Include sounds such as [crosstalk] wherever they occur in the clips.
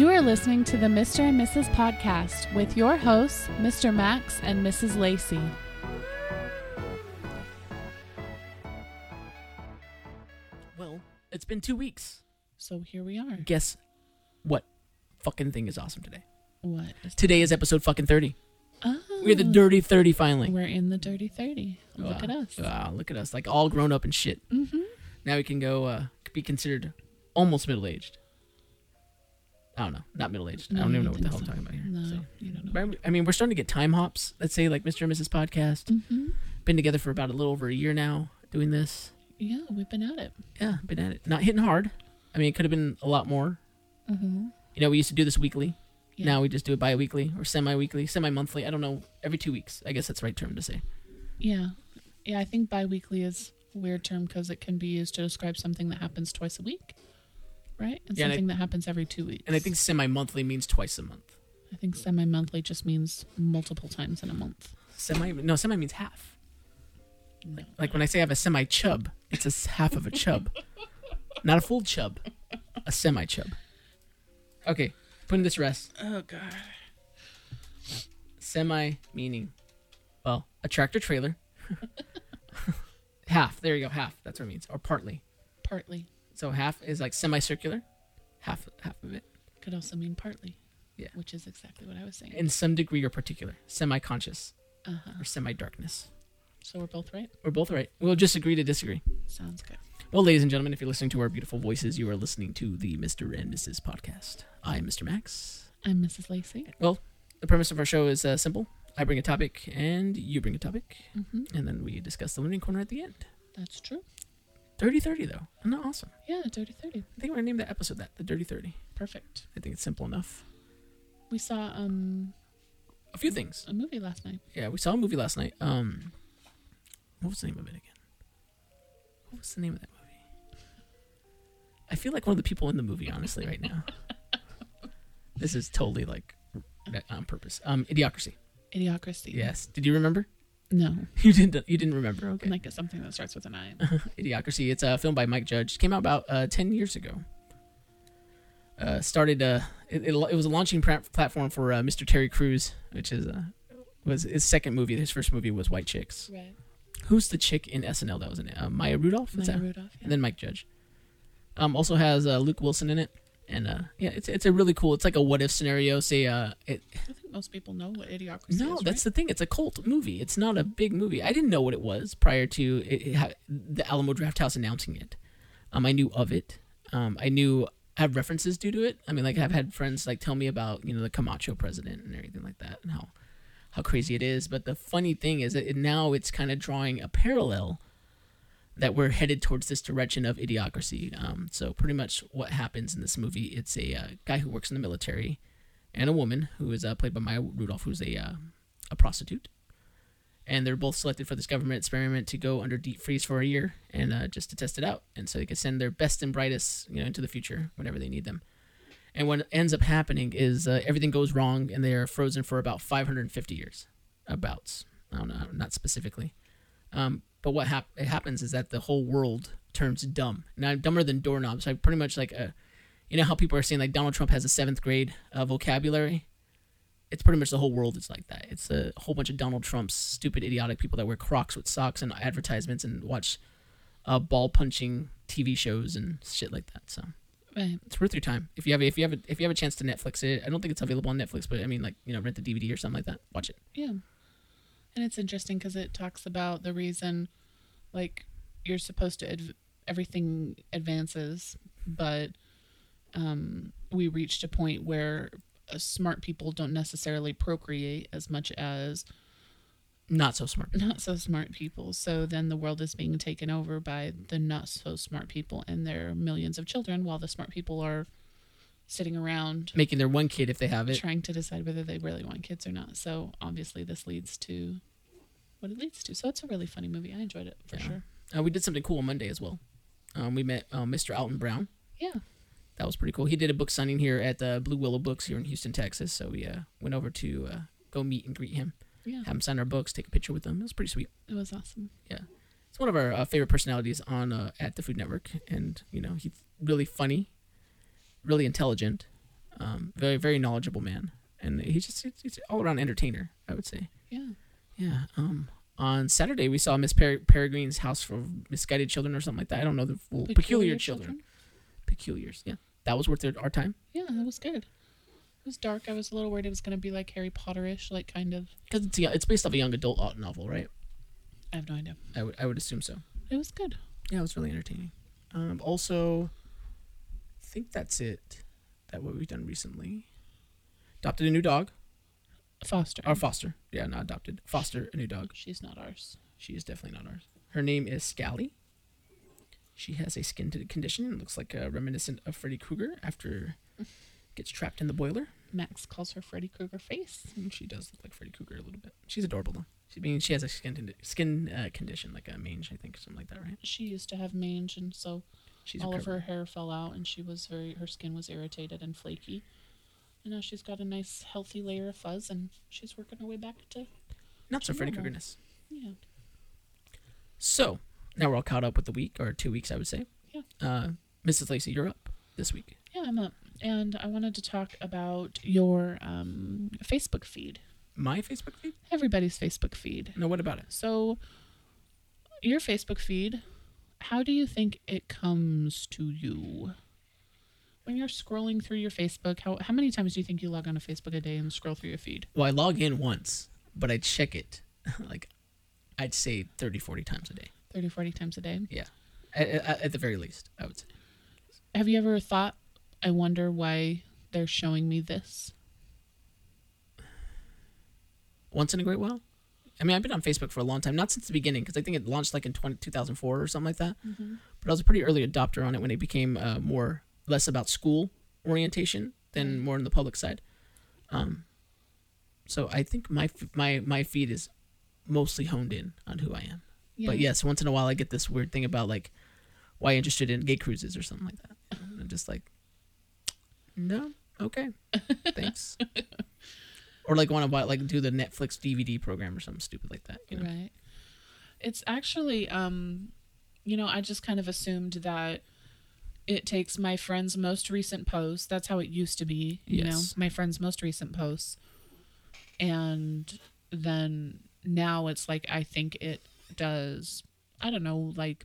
You are listening to the Mr. and Mrs. Podcast with your hosts, Mr. Max and Mrs. Lacey. Well, it's been two weeks. So here we are. Guess what fucking thing is awesome today? What? Is Today is episode fucking 30. oh, We're the dirty 30 finally. We're in the dirty 30. Look Wow. at us. Wow, look at us. Like all grown up and shit. Mm-hmm. Now we can go, uh, be considered almost middle aged. I don't know. Not middle aged. I don't even know what the hell I'm talking about here. No, So. you don't know. I mean, we're starting to get time hops. Let's say like Mr. and Mrs. Podcast. Mm-hmm. Been together for about a little over a year now doing this. Yeah, we've been at it. Yeah, been at it. Not hitting hard. I mean, it could have been a lot more. Mm-hmm. You know, we used to do this weekly. Yeah. Now we just do it bi-weekly or semi-weekly, semi-monthly. I don't know. Every two weeks. I guess that's the right term to say. Yeah. Yeah, I think bi-weekly is a weird term because it can be used to describe something that happens twice a week. Right? And Yeah, and I- something that happens every two weeks. And I think semi-monthly means twice a month. I think semi-monthly just means multiple times in a month. Semi no, semi means half. No. Like when I say I have a semi chub, it's a half of a chub, [laughs] not a full chub, a semi chub. Okay, putting this rest. Oh god. Semi meaning, well, a tractor trailer. [laughs] half. There you go. Half. That's what it means, or partly. Partly. So half is like semicircular, half half of it, Could also mean partly. Yeah. Which is exactly what I was saying. in some degree or particular, semi-conscious uh-huh. or semi-darkness. So we're both right? We're both right. We'll just agree to disagree. Sounds good. Well, ladies and gentlemen, if you're listening to our beautiful voices, you are listening to the Mr. and Mrs. podcast. I am Mr. Max. I'm Mrs. Lacey. Well, the premise of our show is uh, simple. I bring a topic, and you bring a topic, Mm-hmm. and then we discuss the learning corner at the end. That's true. Dirty 30, though. Isn't that awesome? Yeah, Dirty 30. I think we're going to name that episode that, the Dirty 30. Perfect. I think it's simple enough. We saw um A few things. a movie last night. Yeah, we saw a movie last night. Um, What was the name of it again? What was the name of that movie? I feel like one of the people in the movie, honestly, right now. [laughs] this is totally like on purpose. Um, Idiocracy. Idiocracy. Yes. Did you remember? No. [laughs] You didn't. You didn't remember. Okay. Like it's something that starts with an I. [laughs] Idiocracy. It's a film by Mike Judge. Came out about uh, ten years ago. Uh, started. Uh, it, it, it was a launching platform for uh, Mr. Terry Crews, which is uh, was his second movie. His first movie was White Chicks. Right. Who's the chick in SNL that was in it? Uh, Maya Rudolph. Maya Rudolph. Yeah. And then Mike Judge. Um, also has uh, Luke Wilson in it, and uh, yeah, it's it's a really cool. It's like a what if scenario. Say, uh, it, I think most people know what Idiocracy no, is. that's the thing. It's a cult movie. It's not a big movie. I didn't know what it was prior to it, it ha- the Alamo Drafthouse announcing it. Um, I knew of it. Um, I knew I have references due to it. I mean, like I've had friends like tell me about you know the Camacho president and everything like that, and how how crazy it is. But the funny thing is that it, now it's kind of drawing a parallel that we're headed towards this direction of idiocracy. Um, so pretty much what happens in this movie, it's a uh, guy who works in the military and a woman who is uh, played by Maya Rudolph, who's a uh, a prostitute, and they're both selected for this government experiment to go under deep freeze for a year and uh, just to test it out, and so they can send their best and brightest, you know, into the future whenever they need them. And what ends up happening is uh, everything goes wrong, and they are frozen for about 550 years, abouts. I don't know, not specifically. Um, but what hap- it happens is that the whole world turns dumb. Now, I'm dumber than doorknobs. I pretty much like a, you know how people are saying like Donald Trump has a seventh grade uh, vocabulary. It's pretty much the whole world is like that. It's a whole bunch of Donald Trump's stupid, idiotic people that wear Crocs with socks and advertisements and watch uh, ball punching TV shows and shit like that. So it's worth your time if you have if you have a, if you have a chance to Netflix it. I don't think it's available on Netflix, but I mean like you know rent the DVD or something like that. Watch it. Yeah. And it's interesting because it talks about the reason, like, you're supposed to adv- everything advances, but um, we reached a point where uh, smart people don't necessarily procreate as much as Not so smart. not so smart people. So then the world is being taken over by the not so smart people and their millions of children, while the smart people are sitting around Making their one kid if they have it. trying to decide whether they really want kids or not. So obviously, this leads to what it leads to. So it's a really funny movie. I enjoyed it for Yeah. sure. Uh, we did something cool on Monday as well. Um, we met uh, Mr. Alton Brown. Yeah. That was pretty cool. He did a book signing here at the Blue Willow Books here in Houston, Texas. So we uh, went over to uh, go meet and greet him, Yeah. have him sign our books, take a picture with him. It was pretty sweet. It was awesome. Yeah. It's one of our uh, favorite personalities on uh, at the Food Network, and you know he's really funny, really intelligent, um, very very knowledgeable man, and he's just he's, he's all around entertainer. I would say. Yeah. Yeah. Um. On Saturday, we saw Miss Per- Peregrine's House for Misguided Children or something like that. I don't know the full peculiar, children. Peculiars. Yeah. That was worth our time Yeah, it was good. It was dark. I was a little worried it was going to be like Harry Potter-ish, like kind of. because it's yeah, it's based off a young adult art novel, right? I have no idea. I would I would assume so. It was good. Yeah, it was really entertaining. Um, also, think that's it. That what we've done recently. Adopted a new dog. Foster. Or foster. Yeah, not adopted. Foster a new dog. She's not ours. She is definitely not ours. Her name is Scally. She has a skin condition. Looks like uh, reminiscent of Freddy Krueger after gets trapped in the boiler. Max calls her Freddy Krueger face. And she does look like Freddy Krueger a little bit. She's adorable though. She I mean she has a skin skin uh, condition like a mange, I think, something like that, right? She used to have mange, and so She's all of her hair fell out, and she was very her skin was irritated and flaky. And now she's got a nice healthy layer of fuzz, and she's working her way back to not so Freddy. Kruegerness. yeah. So now we're all caught up with the week or two weeks, I would say. Yeah. Uh, Mrs. Lacey, you're up this week. Yeah, I'm up, and I wanted to talk about your um, Facebook feed, My Facebook feed? everybody's Facebook feed. No, what about it? So, your Facebook feed, how do you think it comes to you? When you're scrolling through your Facebook, how, how many times do you think you log on to Facebook a day and scroll through your feed? Well, I log in once, but I check it [laughs] like I'd say 30, 40 times a day. 30, 40 times a day? Yeah. At, at, at the very least, I would say. Have you ever thought, I wonder why they're showing me this? Once in a great while. I mean, I've been on Facebook for a long time, not since the beginning, because I think it launched like in 20, 2004 or something like that. But I was a pretty early adopter on it when it became uh, more less about school orientation than more on the public side. Um, so I think my my my feed is mostly honed in on who I am. But yes, once in a while I get this weird thing about like why interested in gay cruises or something like that. I'm just like, no, okay, [laughs] thanks. Or like want to buy like do the Netflix DVD program or something stupid like that. You know, Right. It's actually, um, you know, I just kind of assumed that it takes my friend's most recent posts. That's how it used to be. You Yes. know, my friend's most recent posts. And then now it's like, I think it does, I don't know, like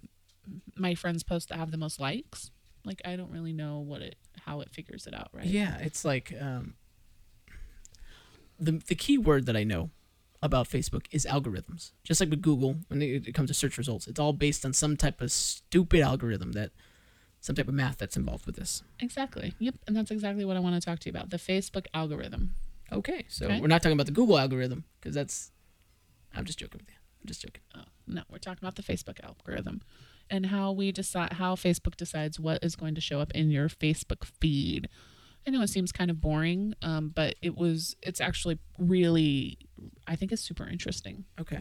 my friend's post that have the most likes. Like, I don't really know what it, how it figures it out, right? Yeah, it's like um, the the key word that I know about Facebook is algorithms. Just like with Google, when it, comes to search results, it's all based on some type of stupid algorithm that some type of math that's involved with this. Exactly. Yep. And that's exactly what I want to talk to you about the Facebook algorithm. Okay, so Okay. we're not talking about the Google algorithm because that's. I'm just joking with you. I'm just joking. Oh, no, we're talking about the Facebook algorithm and how we decide how Facebook decides what is going to show up in your Facebook feed. I know it seems kind of boring, um, but it was. It's actually really, I think, it's super interesting. Okay,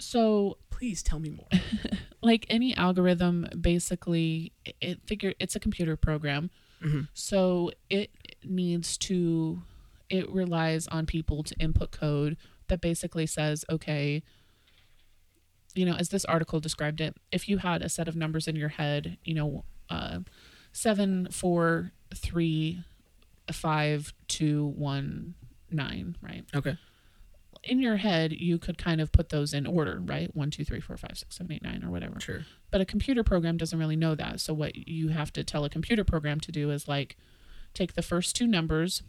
So, please tell me more. [laughs] like any algorithm, basically, it- it figure it's a computer program, Mhm. so it needs to. It relies on people to input code that basically says, okay, you know, as this article described it, if you had a set of numbers in your head, you know, uh, seven, four, three, five, two, one, nine, right? Okay, In your head, you could kind of put those in order, right? One, two, three, four, five, six, seven, eight, nine, or whatever. sure. But a computer program doesn't really know that. So what you have to tell a computer program to do is like take the first two numbers,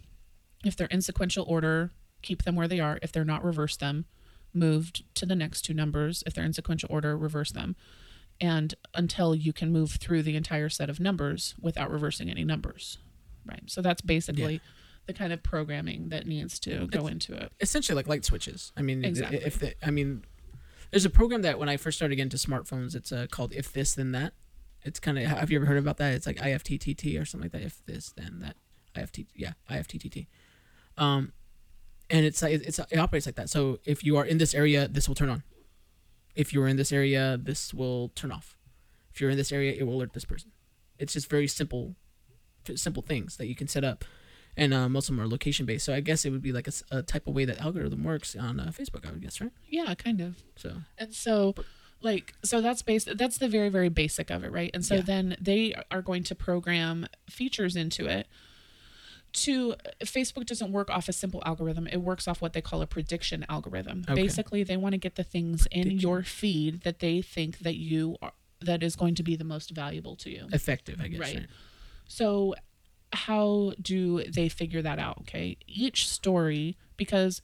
if they're in sequential order, keep them where they are. If they're not, reverse them. moved to the next two numbers. If they're in sequential order, reverse them. And until you can move through the entire set of numbers without reversing any numbers. Right. So that's basically the kind of programming that needs to go into it. essentially like light switches. I mean, Exactly. if the, I mean, there's a program that when I first started getting into smartphones, it's uh, called If This Then That. It's kind of have you ever heard about that? It's like IFTTT or something like that. If this then that, IFT yeah IFTTT. Um, and it's like it's it operates like that. So if you are in this area, this will turn on. If you're in this area, this will turn off. If you're in this area, it will alert this person. It's just very simple, simple things that you can set up and uh, most of them are location based. So I guess it would be like a type of way that algorithm works on uh, Facebook. I would guess, right? Yeah, kind of. So And so like so that's based that's the very very basic of it, right? And so Yeah. then they are going to program features into it to Facebook doesn't work off a simple algorithm. It works off what they call a prediction algorithm. Okay. Basically, they want to get the things in your feed that they think that you are that is going to be the most valuable to you. effective, I guess. Right. Right. So, how do they figure that out? Okay. Each story, because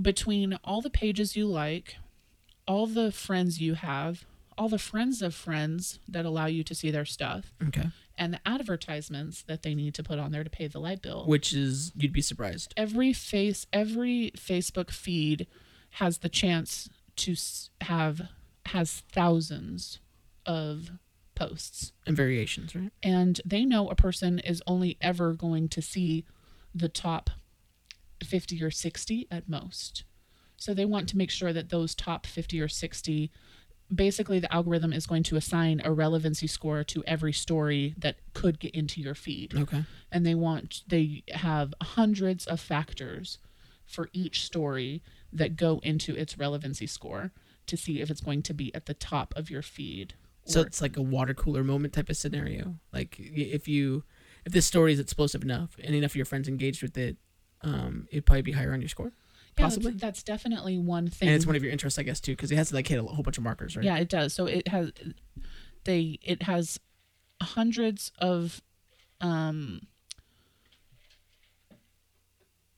between all the pages you like, all the friends you have, all the friends of friends that allow you to see their stuff, Okay. And the advertisements that they need to put on there to pay the light bill. Which is you'd be surprised. every face, every Facebook feed has the chance to have has thousands of posts And variations, right? and they know a person is only ever going to see the top 50 or 60 at most. So they want to make sure that those top 50 or 60 basically the algorithm is going to assign a relevancy score to every story that could get into your feed. Okay. And they want they have hundreds of factors for each story that go into its relevancy score to see if it's going to be at the top of your feed. So it's like a water cooler moment type of scenario. Like if you if this story is explosive enough and enough of your friends engaged with it, um, it'd probably be higher on your score. Yeah, Possibly. that's, that's definitely one thing. And it's one of your interests, I guess, too, because it has to like hit a whole bunch of markers, right? Yeah, it does. So it has they it has hundreds of um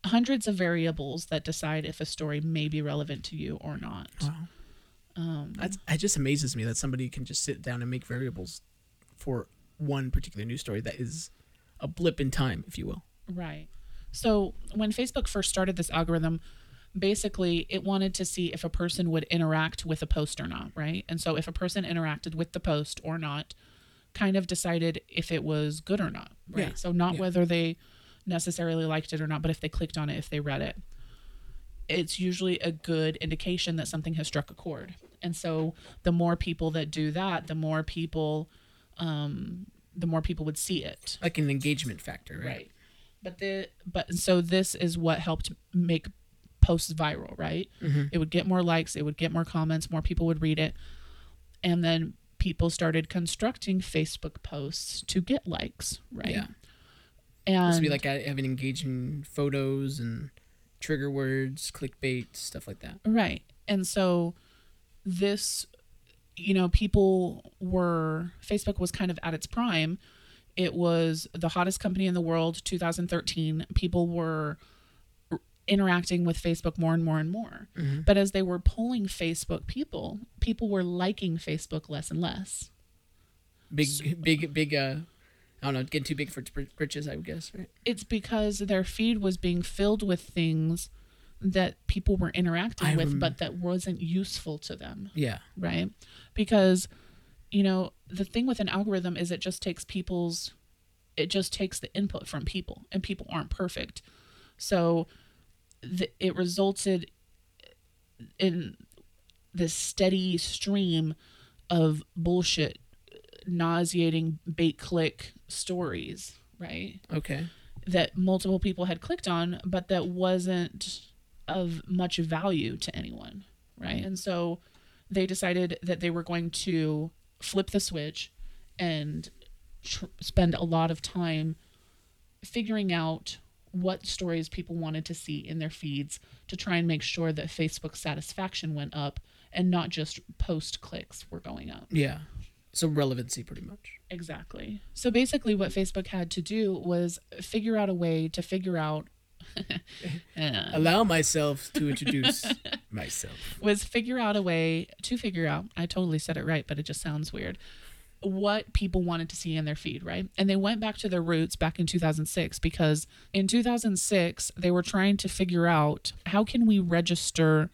hundreds of variables that decide if a story may be relevant to you or not. Wow. Um That's it just amazes me that somebody can just sit down and make variables for one particular news story that is a blip in time, if you will. Right. So when Facebook first started this algorithm, basically it wanted to see if a person would interact with a post or not, right? And so if a person interacted with the post or not, kind of decided if it was good or not, right? Yeah. So not Yeah. whether they necessarily liked it or not, but if they clicked on it, if they read it. It's usually a good indication that something has struck a chord. And so the more people that do that, the more people um the more people would see it. Like an engagement factor, right? Right. But the but so this is what helped make posts viral, right? Mm-hmm. It would get more likes, it would get more comments, more people would read it. And then people started constructing Facebook posts to get likes, right? Yeah. And be like having engaging photos and trigger words, clickbait, stuff like that. Right. And so this, you know, people were, Facebook was kind of at its prime. It was the hottest company in the world, 2013. People were interacting with Facebook more and more and more. But as they were pulling Facebook people, people were liking Facebook less and less. Big, big, big. Uh, I don't know, getting too big for its britches, I would guess, right? It's because their feed was being filled with things that people were interacting I with, but that wasn't useful to them. Yeah. right? Because, you know, the thing with an algorithm is it just takes people's, it just takes the input from people, and people aren't perfect. So the, it resulted in this steady stream of bullshit, nauseating bait click stories, right? Okay. That multiple people had clicked on, but that wasn't of much value to anyone, right? And so they decided that they were going to flip the switch and tr- spend a lot of time figuring out what stories people wanted to see in their feeds to try and make sure that Facebook satisfaction went up and not just post clicks were going up. Yeah. So relevancy, pretty much. Exactly. So basically, what Facebook had to do was figure out a way to figure out [laughs] [laughs] Uh, Allow myself to introduce myself. [laughs] was figure out a way to figure out i totally said it right but it just sounds weird what people wanted to see in their feed right? And they went back to their roots back in 2006 because in 2006 they were trying to figure out how can we register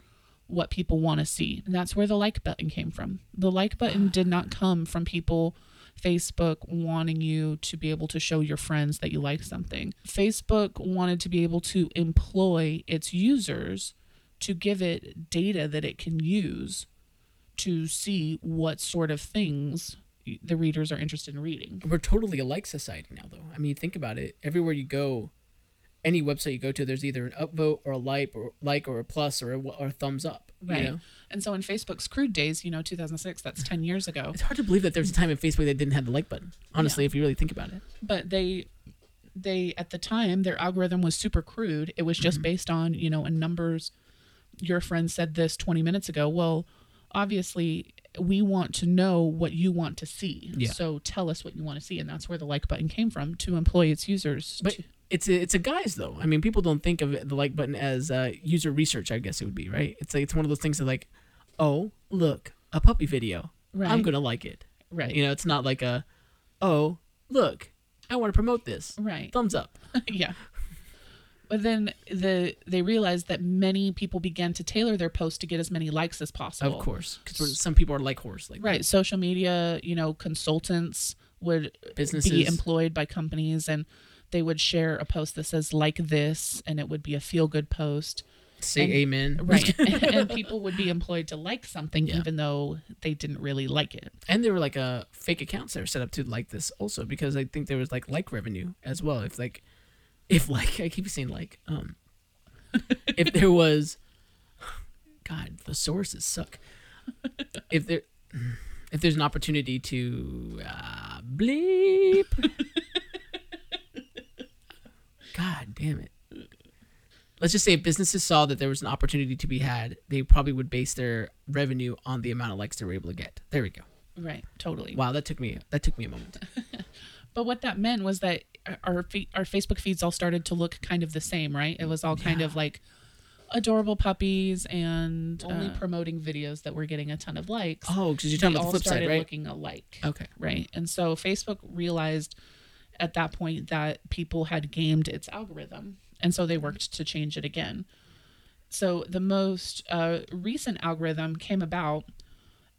what people want to see? And that's where the like button came from. The like button did not come from people Facebook wanting you to be able to show your friends that you like something. Facebook wanted to be able to employ its users to give it data that it can use to see what sort of things the readers are interested in reading. We're totally a like society now, though. I mean, think about it. Everywhere you go, any website you go to, there's either an upvote or a like or like or a plus or a, or a thumbs up. you Right. know? And so in Facebook's crude days, you know, 2006, that's 10 years ago. It's hard to believe that there was a time in Facebook that didn't have the like button. Honestly, if you really think about it. but they they at the time their algorithm was super crude it was Mm-hmm. just based on you know in numbers your friend said this 20 minutes ago well obviously we want to know what you want to see Yeah. so tell us what you want to see and that's where the like button came from to employ its users But to- it's a, it's a guise though. I mean, people don't think of it, the like button as uh, user research. I guess it would be right. It's like it's one of those things that like, oh look, a puppy video. I'm gonna like it. right You know, it's not like a, oh look, I want to promote this. right Thumbs up. [laughs] yeah but then the they realized that many people began to tailor their posts to get as many likes as possible Of course, because some people are like horse, like right social media you know consultants would Businesses. be employed by companies and they would share a post that says like this and it would be a feel good post say and- amen. [laughs] right [laughs] and people would be employed to like something Yeah. even though they didn't really like it And there were like uh, fake accounts that were set up to like this also because I think there was like like revenue as well. If like, if like I keep saying like, um, if there was, God, the sources suck. If there, if there's an opportunity to uh, bleep, God damn it. Let's just say if businesses saw that there was an opportunity to be had, they probably would base their revenue on the amount of likes they were able to get. There we go. right totally Wow, that took me that took me a moment. [laughs] but what that meant was that our our facebook feeds all started to look kind of the same right? It was all kind of like adorable puppies and only promoting videos that were getting a ton of likes. Oh, because you're talking about the flip started side, right? looking alike. Okay. right? And so facebook realized at that point that people had gamed its algorithm and so they worked to change it again. So the most uh, recent algorithm came about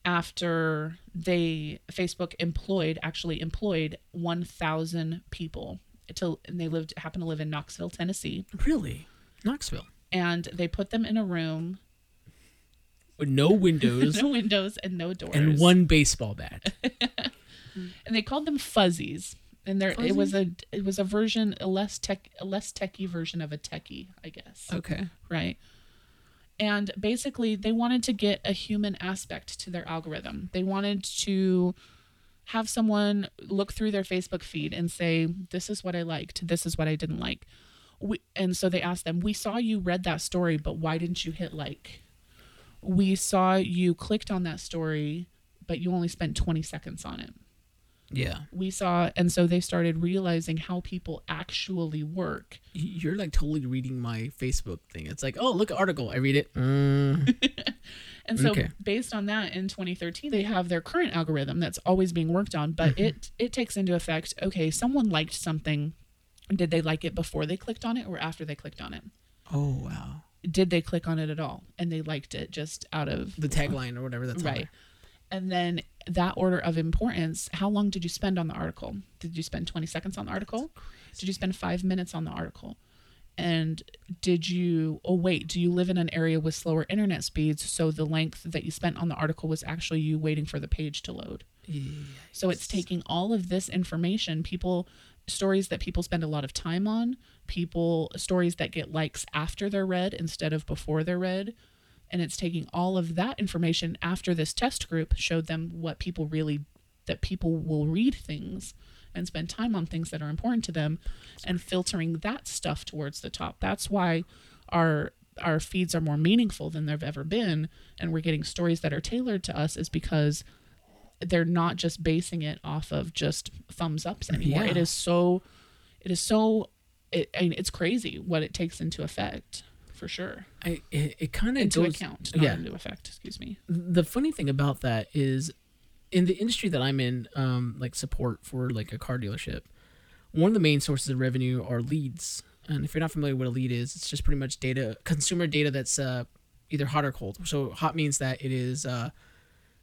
after they facebook employed actually employed 1000 people to, and they lived happened to live in knoxville tennessee Really? Knoxville. and they put them in a room With no windows [laughs] no windows and no doors and one baseball bat. [laughs] and they called them fuzzies and there it was a it was a version a less tech a less techie version of a techie i guess Okay. right and basically they wanted to get a human aspect to their algorithm. They wanted to have someone look through their facebook feed and say this is what i liked. This is what i didn't like. We, and so they asked them we saw you read that story but why didn't you hit like? We saw you clicked on that story but you only spent 20 seconds on it Yeah. we saw and so they started realizing how people actually work You're like totally reading my Facebook thing. It's like, oh, look at article. I read it. Mm. [laughs] and so Okay. based on that in 2013 they have their current algorithm that's always being worked on but Mm-hmm. it it takes into effect okay someone liked something did they like it before they clicked on it or after they clicked on it Oh wow. did they click on it at all and they liked it just out of The tagline or whatever that's right and then that order of importance how long did you spend on the article? Did you spend 20 seconds on the article? Did you spend five minutes on the article? And did you oh wait do you live in an area with slower internet speeds so the length that you spent on the article was actually you waiting for the page to load? So it's taking all of this information people stories that people spend a lot of time on people stories that get likes after they're read instead of before they're read and it's taking all of that information after this test group showed them what people really that people will read things and spend time on things that are important to them and filtering that stuff towards the top. That's why our our feeds are more meaningful than they've ever been and we're getting stories that are tailored to us is because they're not just basing it off of just thumbs ups anymore. Yeah. it is so it is so it I mean, it's crazy what it takes into effect for sure. I it, it kind of Into goes, account, yeah. into effect. Excuse me. the funny thing about that is in the industry that I'm in, um, like support for like a car dealership, one of the main sources of revenue are leads. And if you're not familiar with what a lead is, it's just pretty much data, consumer data that's uh, either hot or cold. So hot means that it is uh,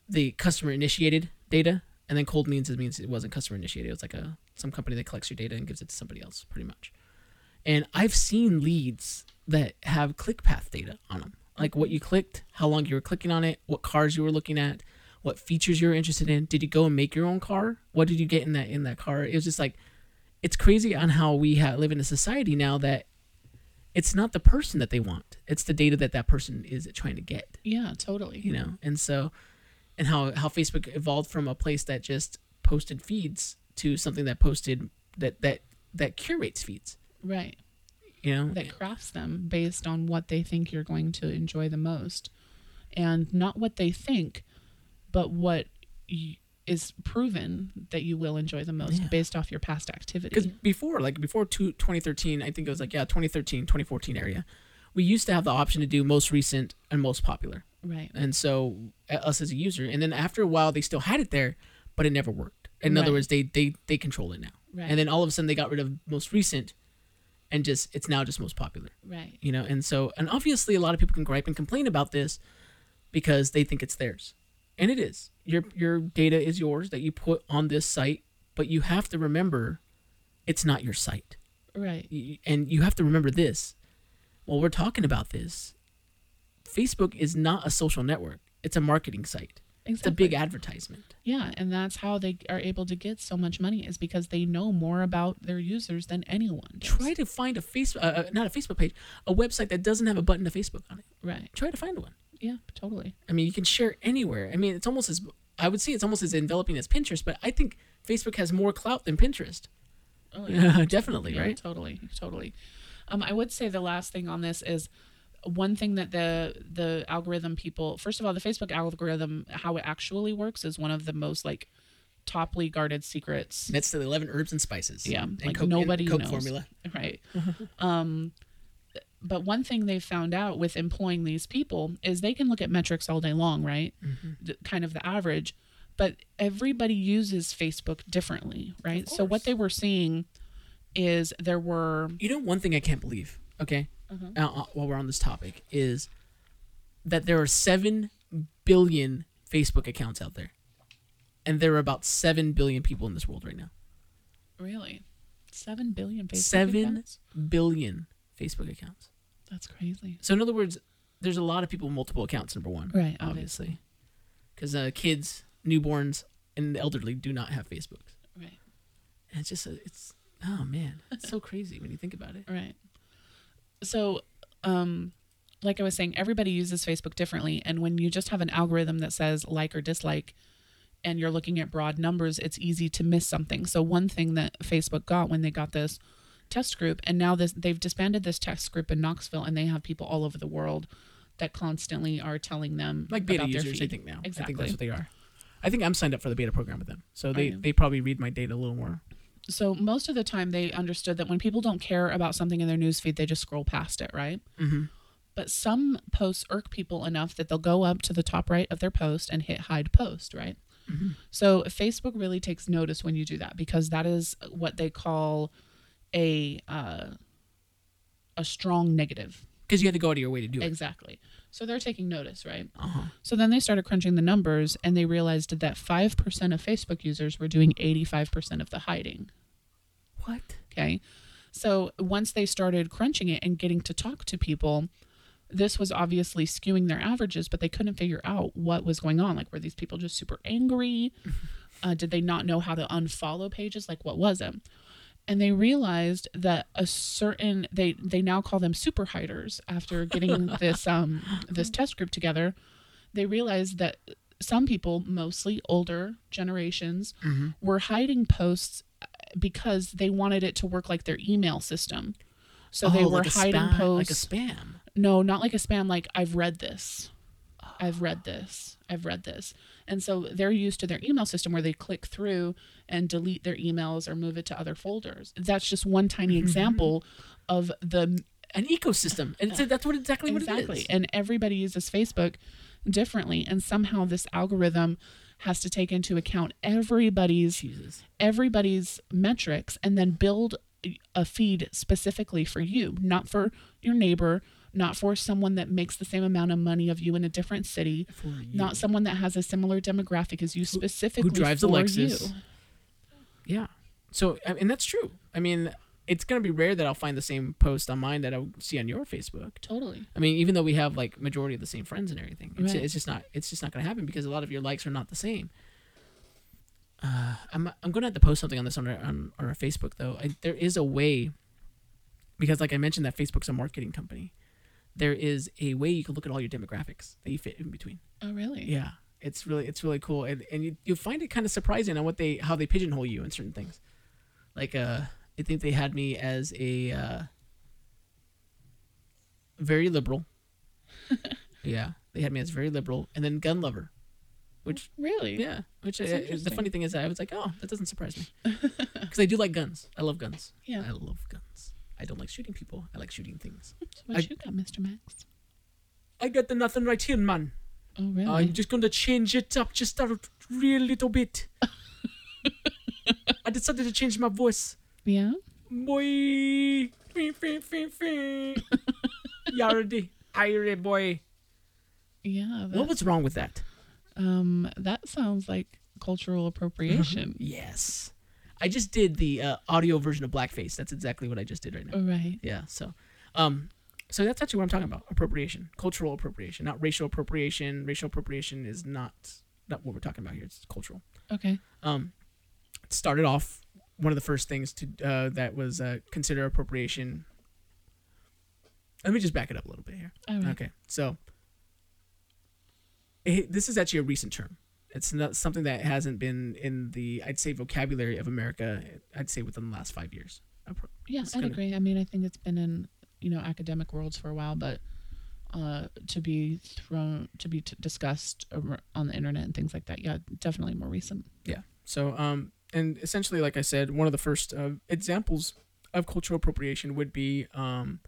the customer initiated data, and then cold means it means it wasn't customer initiated. It's like a some company that collects your data and gives it to somebody else, pretty much. And I've seen leads that have click path data on them, like what you clicked, how long you were clicking on it, what cars you were looking at, what features you were interested in. Did you go and make your own car? What did you get in that in that car? It was just like, it's crazy on how we ha- live in a society now that it's not the person that they want; it's the data that that person is trying to get Yeah, totally. you know and so and how how facebook evolved from a place that just posted feeds to something that posted that that that curates feeds Right. you know That crafts them based on what they think you're going to enjoy the most. And not what they think, but what y- is proven that you will enjoy the most Yeah. based off your past activity. because before like before two, 2013 i think it was like yeah 2013 2014 area we used to have the option to do most recent and most popular Right. and so uh, us as a user and then after a while they still had it there but it never worked in other words they they they control it now Right. and then all of a sudden they got rid of most recent and just it's now just most popular. Right. you know and so and obviously a lot of people can gripe and complain about this because they think it's theirs. And it is. Your your data is yours that you put on this site but you have to remember it's not your site. Right. And you have to remember this. While we're talking about this facebook is not a social network. It's a marketing site it's a big advertisement Yeah, and that's how they are able to get so much money is because they know more about their users than anyone. Does. try to find a facebook uh, uh, not a facebook page a website that doesn't have a button to facebook on it right. try to find one Yeah, totally. I mean, you can share anywhere. I mean, it's almost as I would say it's almost as enveloping as Pinterest, but I think Facebook has more clout than Pinterest. Oh, [laughs] Yeah, definitely, Yeah, right? Totally, totally. Um, I would say the last thing on this is one thing that the the algorithm people. First of all, the Facebook algorithm, how it actually works, is one of the most like toply guarded secrets. To the eleven herbs and spices. Yeah, and like Coke, nobody and Coke knows. formula. Right. um, but one thing they found out with employing these people is they can look at metrics all day long, right? The- kind of the average, but everybody uses Facebook differently, right? So what they were seeing is there were You know, one thing I can't believe. Okay, uh, uh, while we're on this topic, is that there are seven billion Facebook accounts out there, and there are about seven billion people in this world right now. really seven billion Facebook Seven accounts? billion Facebook accounts. That's crazy. So in other words, there's a lot of people with multiple accounts. Number one, Right, Obviously, because uh, kids, newborns, and the elderly do not have Facebooks. Right. And it's just a, it's oh man, it's so [laughs] crazy when you think about it. Right. So, um, like I was saying, everybody uses Facebook differently. And when you just have an algorithm that says like or dislike, and you're looking at broad numbers, it's easy to miss something. So, one thing that Facebook got when they got this test group, and now this they've disbanded this test group in Knoxville, and they have people all over the world that constantly are telling them Like beta about their users, I think now. Exactly. I think that's what they are. I think I'm signed up for the beta program with them, so they they probably read my data a little more. So most of the time they understood that when people don't care about something in their newsfeed, they just scroll past it, right? Mm-hmm. But some posts irk people enough that they'll go up to the top right of their post and hit hide post, right? So Facebook really takes notice when you do that because that is what they call a uh, a strong negative. Because you had to go out of your way to do it. Exactly. So they're taking notice, right? Uh-huh. So then they started crunching the numbers and they realized that 5% of Facebook users were doing 85% of the hiding. What? Okay. So once they started crunching it and getting to talk to people, this was obviously skewing their averages, but they couldn't figure out what was going on. Like, were these people just super angry? Uh, did they not know how to unfollow pages? Like, what was it? And they realized that a certain they they now call them super hiders after getting [laughs] this um this test group together. They realized that some people, mostly older generations, were hiding posts because they wanted it to work like their email system. So they Oh, were like hiding spam, posts. like a spam. no, not like a spam. Like I've read this. I've read this. I've read this. And so they're used to their email system where they click through and delete their emails or move it to other folders. That's just one tiny mm-hmm. example of the An ecosystem, and it's, that's what exactly, what it exactly. And everybody uses Facebook differently and somehow this algorithm has to take into account everybody's Jesus. everybody's metrics and then build a feed specifically for you, not for your neighbor, not for someone that makes the same amount of money of you in a different city, not someone that has a similar demographic as you specifically drives a for Lexus. you. Yeah. So, and that's true. I mean, it's gonna be rare that I'll find the same post on mine that I'll see on your Facebook. Totally. I mean, even though we have like majority of the same friends and everything, it's, Right. it's just not it's just not gonna happen because a lot of your likes are not the same. Uh, I'm I'm gonna have to post something on this on our on, on our Facebook though. I, there is a way because, like I mentioned, that Facebook's a marketing company. There is a way you can look at all your demographics that you fit in between. Oh, really? Yeah, it's really it's really cool, and and you you find it kind of surprising on what they how they pigeonhole you in certain things. Like uh, I think they had me as a uh, very liberal. [laughs] yeah, they had me as very liberal, and then gun lover, which Really? yeah, which That's uh, the funny thing is I was like, oh, that doesn't surprise me, [laughs] because I do like guns. I love guns. Yeah. I love guns. I don't like shooting people. I like shooting things. [laughs] So what I- you got, Mr. Max? I got the nothing right here, man. Oh, really? I'm just going to change it up just a real little bit. [laughs] I decided to change my voice. yeah. Boy. Fee, fee, fee, fee. [laughs] Yardy. Irie boy. Yeah. That, What was wrong with that? um, that sounds like cultural appropriation. Yes. I just did the uh, audio version of blackface. That's exactly what I just did right now. Oh, right. Yeah. So, um, so that's actually what I'm talking about. Appropriation, cultural appropriation, not racial appropriation. Racial appropriation is not not what we're talking about here. It's cultural. Okay. um, it started off one of the first things to uh, that was uh, consider appropriation. Let me just back it up a little bit here. Right. Okay, so it, this is actually a recent term. It's not something that hasn't been in the I'd say vocabulary of America. I'd say within the last five years. Yeah, I'd kinda- agree. I mean, I think it's been in you know academic worlds for a while, but uh, to be thrown to be t- discussed on the internet and things like that, yeah, definitely more recent. Yeah. So, um, and essentially, like I said, one of the first uh, examples of cultural appropriation would be um,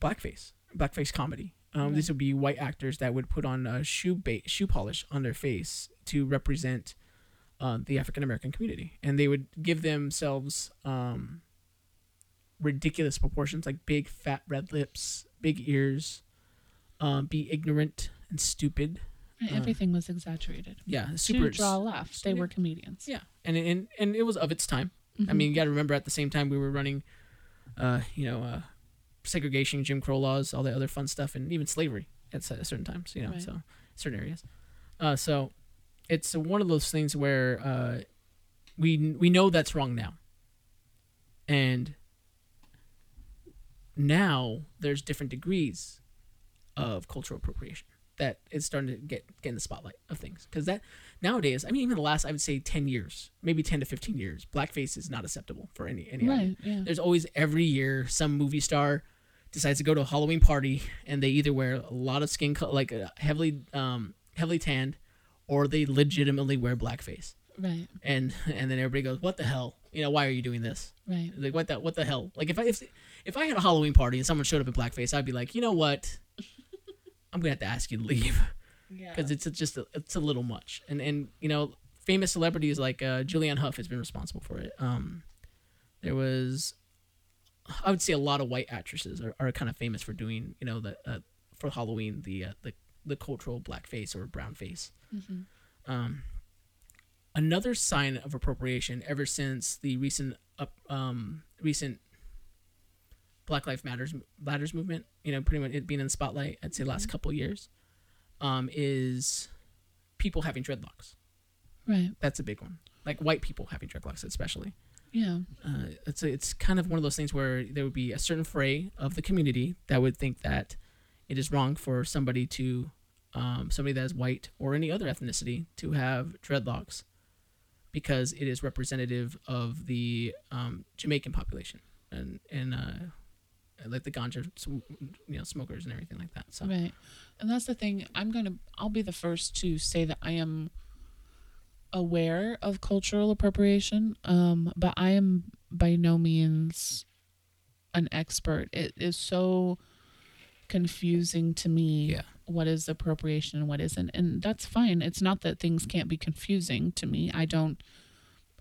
blackface, blackface comedy. Um, These would be white actors that would put on uh, shoe ba- shoe polish on their face to represent uh, the African American community, and they would give themselves um, ridiculous proportions, like big fat red lips, big ears, um, be ignorant and stupid. Right, Uh, Everything was exaggerated Yeah, super to draw laughs. They were comedians. yeah, and and and it was of its time. I Mhm. mean, you got to remember at the same time we were running, uh, you know, uh, segregation, Jim Crow laws, all that other fun stuff, and even slavery at certain times. You know, Right. so certain areas. Uh, so it's one of those things where uh, we we know that's wrong now, and now there's different degrees of cultural appropriation that is starting to get get in the spotlight of things because that nowadays i mean even the last i would say 10 years maybe 10 to 15 years blackface is not acceptable for any any Right. Yeah. there's always every year some movie star decides to go to a halloween party and they either wear a lot of skin color like uh, heavily um heavily tanned or they legitimately wear blackface Right. and and then everybody goes what the hell you know why are you doing this Right. like what the what the hell? Like if I if if I had a Halloween party and someone showed up in blackface, I'd be like, you know what? I'm gonna have to ask you to leave Yeah. because it's just a, it's a little much. And and you know, famous celebrities like uh, Julianne Hough has been responsible for it. Um, there was, I would say, a lot of white actresses are, are kind of famous for doing you know the uh, for Halloween the uh, the the cultural blackface or brown face. Um, another sign of appropriation ever since the recent up um recent Black Lives Matters Matters movement, you know, pretty much it being in the spotlight, I'd say last couple years, um, is people having dreadlocks. Right. That's a big one. Like white people having dreadlocks, especially. Yeah. Uh, it's a, it's kind of one of those things where there would be a certain fray of the community that would think that it is wrong for somebody to, um, somebody that is white or any other ethnicity to have dreadlocks, because it is representative of the um, Jamaican population, and and uh, like the ganja, you know, smokers and everything like that. So Right. And that's the thing. I'm going to, I'll be the first to say that I am aware of cultural appropriation, um, but I am by no means an expert. It is so confusing to me Yeah. what is appropriation and what isn't. And that's fine. It's not that things can't be confusing to me. I don't,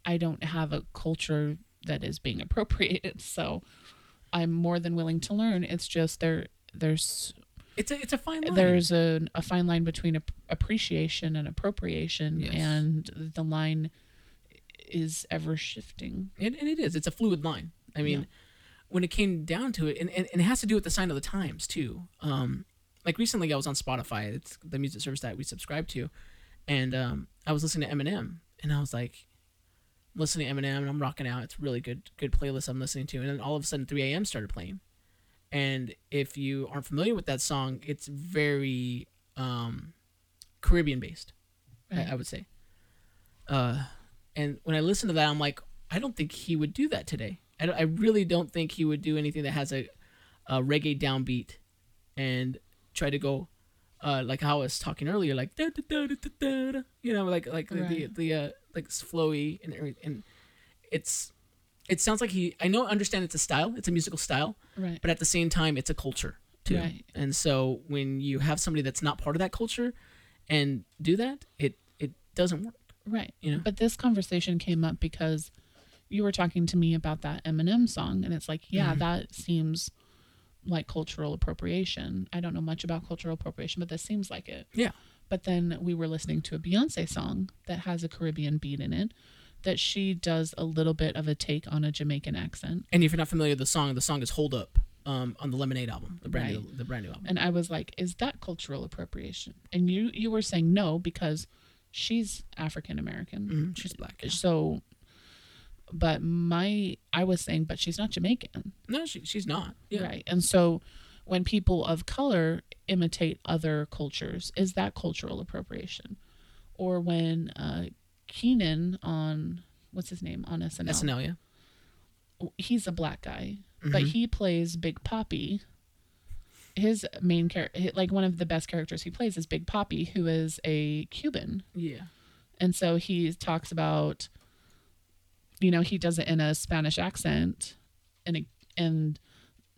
I don't have a culture that is being [laughs] appropriated. So I'm more than willing to learn. It's just there, there's it's a it's a fine line. there's a, a fine line between ap- appreciation and appropriation Yes. and the line is ever shifting and, and it is. It's a fluid line. I mean, Yeah. when it came down to it, and, and, and it has to do with the sign of the times too. Um, like recently, I was on Spotify. It's the music service that we subscribe to, and um, I was listening to Eminem, and I was like, listening to Eminem, and I'm rocking out. It's really good, good playlist I'm listening to, and then all of a sudden, 3 a.m. started playing, and if you aren't familiar with that song, it's very um, Caribbean based. Right. I, I would say. Uh, and when I listen to that, I'm like, I don't think he would do that today. I, I really don't think he would do anything that has a, a reggae downbeat and try to go uh, like how I was talking earlier, like da, da, da, you know, like like the the uh, like it's flowy and and it's it sounds like he I know understand it's a style, it's a musical style, right but at the same time it's a culture too. Right. And so when you have somebody that's not part of that culture and do that, it it doesn't work. right you know? but this conversation came up because you were talking to me about that eminem song and it's like yeah Mm-hmm. that seems like cultural appropriation i don't know much about cultural appropriation but this seems like it Yeah. But then we were listening to a beyonce song that has a caribbean beat in it that she does a little bit of a take on a jamaican accent And if you're not familiar with the song, the song is "Hold Up" um, on the Lemonade album, the brand new, the brand new album. and I was like, "Is that cultural appropriation?" And you you were saying no because she's African American, Mhm, she's black. yeah. so. But my I was saying, but she's not Jamaican, No, she, she's not. Yeah. right? And so, when people of color imitate other cultures, is that cultural appropriation? Or when uh, Kenan on what's his name on SNL, SNL, yeah. he's a black guy, but he plays Big Papi. His main character, like one of the best characters he plays, is Big Papi, who is a Cuban, Yeah. and so he talks about, you know, he does it in a Spanish accent, and and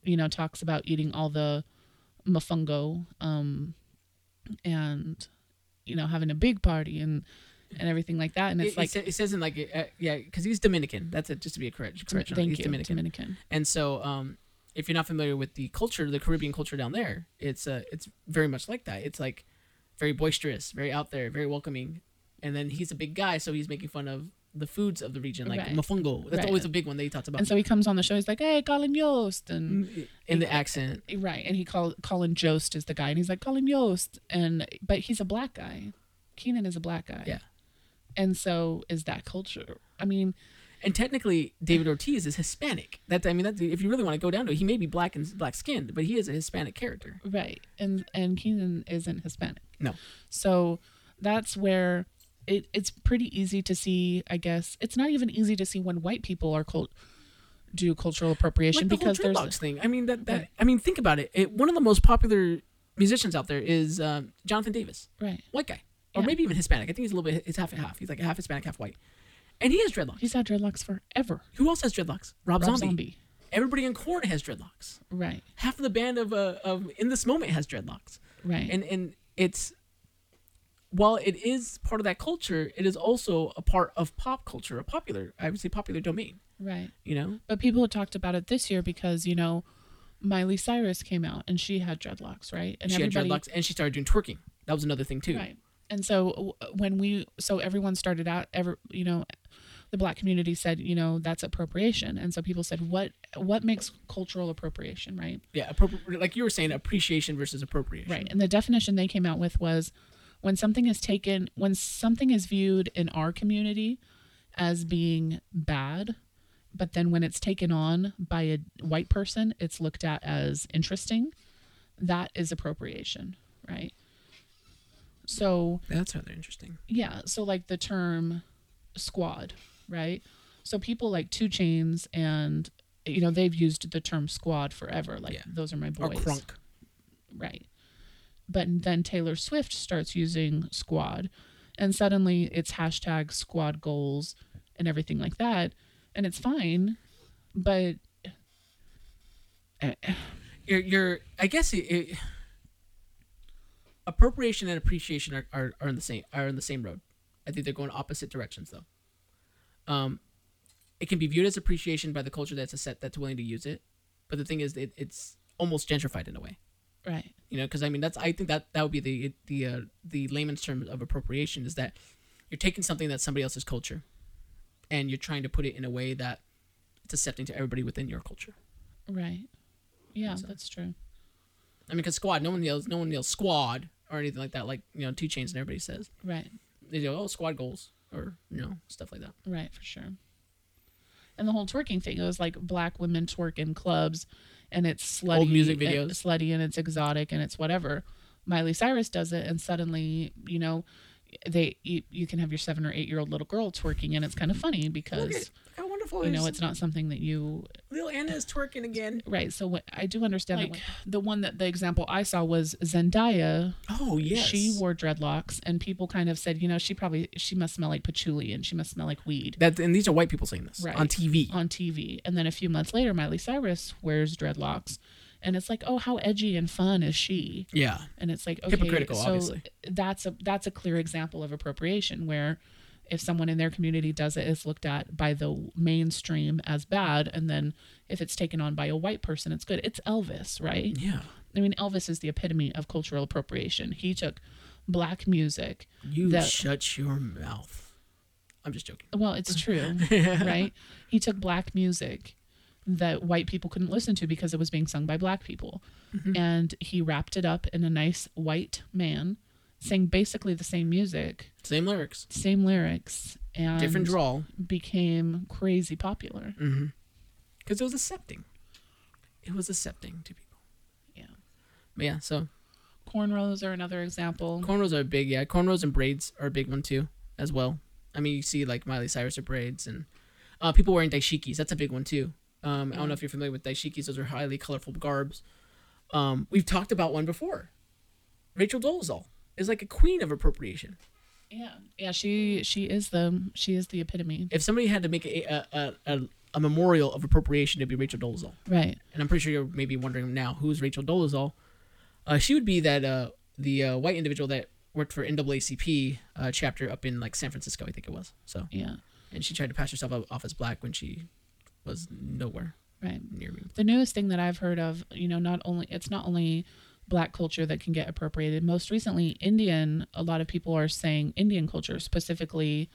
you know talks about eating all the mofongo, um, and you know having a big party and and everything like that, and it's It, like it says in like uh, yeah, because he's Dominican. That's it. Just to be a correct correction. thank he's you, Dominican. Dominican. And so, um, if you're not familiar with the culture, the Caribbean culture down there, it's uh, it's very much like that. It's like very boisterous, very out there, very welcoming. And then he's a big guy, so he's making fun of the foods of the region, like Right. mofongo. That's Right. always a big one that he talks about And so he comes on the show. He's like, "Hey, Colin Yost," and mm, in the accent. right, and he called Colin Jost is the guy, and he's like Colin Yost, and but he's a black guy. Kenan is a black guy. Yeah. And so is that culture? I mean, And technically, David Ortiz is Hispanic. That I mean, that if you really want to go down to it, he may be black and black skinned, but he is a Hispanic character. right, and and Kenan isn't Hispanic. No, So that's where it it's pretty easy to see. I guess it's not even easy to see when white people are cult do cultural appropriation like the because whole there's thing. I mean, that that Right. I mean, think about it. it. One of the most popular musicians out there is um, Jonathan Davis, right. white guy, or Yeah. maybe even Hispanic. I think he's a little bit. He's half and half. He's like a half Hispanic, half white, and he has dreadlocks. He's had dreadlocks forever. Who else has dreadlocks? Rob, Rob Zombie. Zombie. Everybody in Korn has dreadlocks. Right. Half of the band of uh, of In This Moment has dreadlocks. Right. and and it's while it is part of that culture, it is also a part of pop culture, a popular, I would say, popular domain. right. You know, But people had talked about it this year because you know, Miley Cyrus came out and she had dreadlocks, right? And she had dreadlocks, and she started doing twerking. That was another thing too. right? And so uh, when we, so everyone started out, ever, you know, the black community said, you know, that's appropriation, and so people said, what, what makes cultural appropriation, right? Yeah, appropri- like you were saying, appreciation versus appropriation. Right. And the definition they came out with was when something is taken, when something is viewed in our community as being bad, but then when it's taken on by a white person, it's looked at as interesting, that is appropriation, right? So, That's rather interesting. yeah, so like the term squad, right? So people like 2 Chainz and you know they've used the term squad forever. Like Yeah. those are my boys. Or crunk. right? But then Taylor Swift starts using squad, and suddenly it's hashtag squad goals and everything like that, and it's fine, but You're, you're I guess it, it, appropriation and appreciation are, are, are in the same are in the same road. I think they're going opposite directions though. Um, it can be viewed as appreciation by the culture that's a set that's willing to use it, but the thing is, it, it's almost gentrified in a way. Right, You know, because I mean, that's I think that that would be the the uh, the layman's term of appropriation is that you're taking something that's somebody else's culture, and you're trying to put it in a way that it's accepting to everybody within your culture. right, yeah, that's true. I mean, because squad, no one yells, no one yells squad or anything like that. Like you know, 2 Chainz and everybody says Right, they go, oh, squad goals or you know stuff like that. right, for sure. And the whole twerking thing, it was like black women twerk in clubs, and it's slutty, Old music and- videos. slutty, and it's exotic, and it's whatever. Miley Cyrus does it, and suddenly, you know, they you, you can have your seven or eight year old little girl twerking, and it's kind of funny because how wonderful! you know it's not something that you little Anna is twerking again. right. So what I do understand Like- that when- the one that the example I saw was Zendaya. Oh yes, She wore dreadlocks, and people kind of said, you know, she probably she must smell like patchouli, and she must smell like weed. that, and these are white people saying this Right. on TV. on TV. And then a few months later, Miley Cyrus wears dreadlocks. And it's like, oh, how edgy and fun is she? yeah, And it's like, okay, Hypocritical, so obviously. that's a that's a clear example of appropriation where if someone in their community does it, it's looked at by the mainstream as bad, and then if it's taken on by a white person, it's good. It's Elvis, right? yeah. I mean, Elvis is the epitome of cultural appropriation. He took black music You that shut your mouth. I'm just joking. Well, it's true, [laughs] right? He took black music that white people couldn't listen to because it was being sung by black people. Mm-hmm. And he wrapped it up in a nice white man sang basically the same music, Same lyrics, same lyrics, and different drawl, became crazy popular. because it was accepting. It was accepting to people. Yeah. But yeah, so Cornrows are another example. cornrows are big. Yeah, cornrows and braids are a big one too, as well. I mean, you see like Miley Cyrus with braids and uh, people wearing dashikis. That's a big one too. Um, I don't know if you're familiar with dashikis. Those are highly colorful garbs. Um, we've talked about one before. Rachel Dolezal is like a queen of appropriation. yeah. Yeah, she she is the she is the epitome. If somebody had to make a a, a, a, memorial of appropriation, it'd be Rachel Dolezal. Right. and I'm pretty sure you're maybe wondering now who's Rachel Dolezal. Uh, she would be that uh, the uh, white individual that worked for NAACP uh, chapter up in like San Francisco, I think it was. So, Yeah. and she tried to pass herself off- off as black when she was nowhere Right. near me. the newest thing that I've heard of, you know, not only it's not only black culture that can get appropriated. Most recently, Indian. A lot of people are saying Indian culture, specifically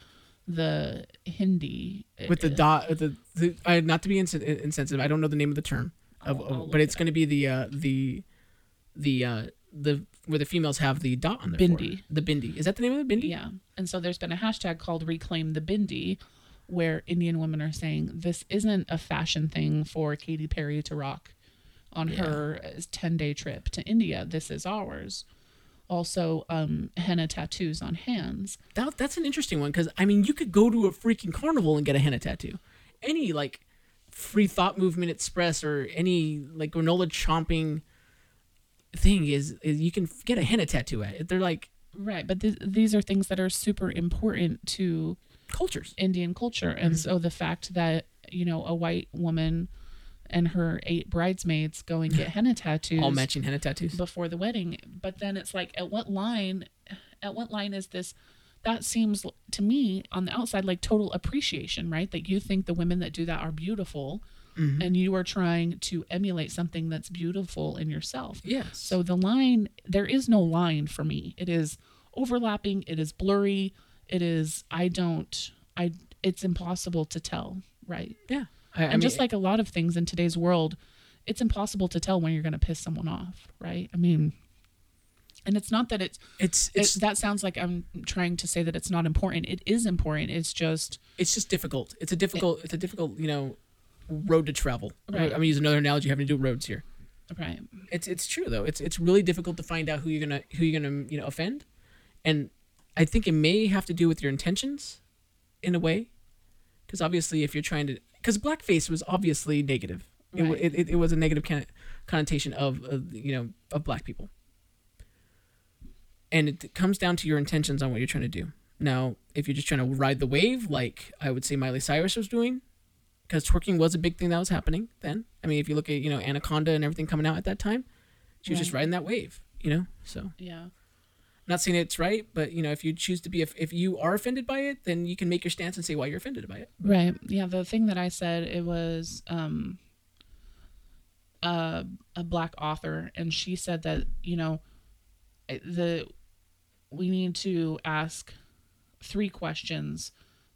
the Hindi. With the dot, with the, the uh, not to be ins- insensitive, I don't know the name of the term, of, I'll- I'll of, but it's it going to be the uh, the the uh, the where the females have the dot on their Bindi. forehead. The bindi. Is that the name of the bindi? Yeah, and so there's been a hashtag called Reclaim the Bindi, where Indian women are saying this isn't a fashion thing for Katy Perry to rock on Yeah. her ten day trip to India. This is ours. Also, um, henna tattoos on hands. That, that's an interesting one because I mean, you could go to a freaking carnival and get a henna tattoo. Any like free thought movement express or any like granola chomping thing is, is you can get a henna tattoo at. it. They're like Right, but th- these are things that are super important to cultures. Indian culture, Mm-hmm. and so the fact that you know a white woman and her eight bridesmaids go and get [laughs] henna tattoos All matching henna tattoos. before the wedding, but then it's like, at what line? At what line is this? That seems to me on the outside like total appreciation, right? That you think the women that do that are beautiful, Mm-hmm. and you are trying to emulate something that's beautiful in yourself. Yes. So the line, there is no line for me. It is overlapping. It is blurry. It is. I don't. I. It's impossible to tell. Right. yeah. I, I and mean, just like a lot of things in today's world, it's impossible to tell when you're going to piss someone off. Right. I mean, and it's not that it's. it's It, it's that sounds like I'm trying to say that it's not important. It is important. It's just it's just difficult. It's a difficult. It's a difficult you know road to travel. Right. I'm gonna use another analogy having to do roads here. right. it's it's true though. It's it's really difficult to find out who you're gonna who you're gonna you know offend, and I think it may have to do with your intentions, in a way, because obviously if you're trying to because blackface was obviously negative. It, Right. it, it, it was a negative connotation of, of you know of black people, and it comes down to your intentions on what you're trying to do. Now, if you're just trying to ride the wave, like I would say Miley Cyrus was doing, because twerking was a big thing that was happening then. I mean, if you look at you know Anaconda and everything coming out at that time, she was just riding that wave. You know, so Yeah. Not saying it's right, but you know, if you choose to be, if, if you are offended by it, then you can make your stance and say why you're offended by it. Right. Yeah. The thing that I said it was um a a black author, and she said that you know the we need to ask three questions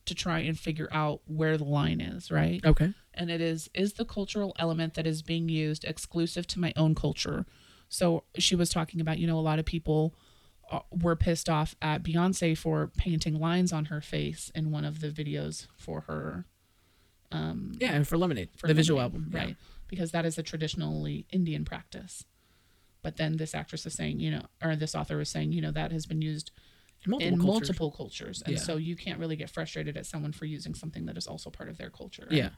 to try and figure out where the line is. Right. Okay. and it is is the cultural element that is being used exclusive to my own culture so she was talking about you know a lot of people were pissed off at beyonce for painting lines on her face in one of the videos for her Um, Yeah, and for Lemonade, for the visual Lemonade, album, yeah. right because that is a traditionally indian practice but then this actress is saying you know or this author is saying you know that has been used In multiple in cultures. multiple cultures and Yeah. so you can't really get frustrated at someone for using something that is also part of their culture right? Yeah,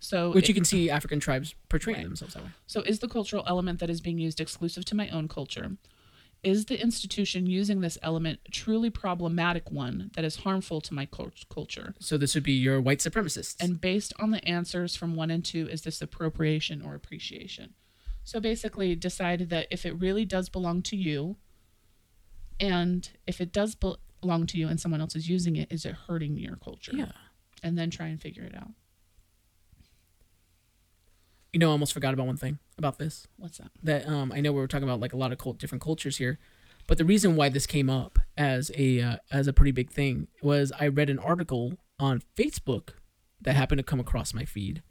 so which it- you can see African tribes portraying Right. themselves that way. So, is the cultural element that is being used exclusive to my own culture? Is the institution using this element truly problematic one that is harmful to my culture? So this would be your white supremacists. And based on the answers from one and two, is this appropriation or appreciation? So basically, decide that if it really does belong to you, and if it does bel- belong to you and someone else is using it, is it hurting your culture? yeah, And then try and figure it out. You know, I almost forgot about one thing about this. What's that? That um, I know we were talking about like a lot of cult, different cultures here, but the reason why this came up as a uh, as a pretty big thing was I read an article on Facebook that happened to come across my feed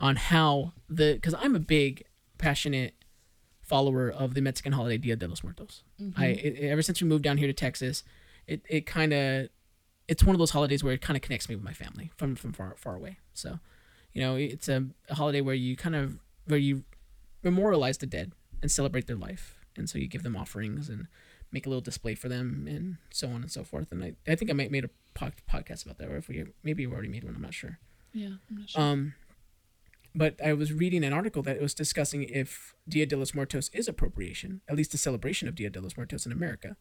on how the because I'm a big passionate follower of the Mexican holiday Dia de los Muertos. I it, ever since we moved down here to Texas, it it kind of it's one of those holidays where it kind of connects me with my family from from far far away. So, you know, it's a, a holiday where you kind of where you memorialize the dead and celebrate their life, and so you give them offerings and make a little display for them and so on and so forth. And I, I think I might made a pod, podcast about that, or if we maybe we already made one, I'm not sure. Yeah, I'm not sure. Um, but I was reading an article that was discussing if Dia de los Muertos is appropriation, at least the celebration of Dia de los Muertos in America,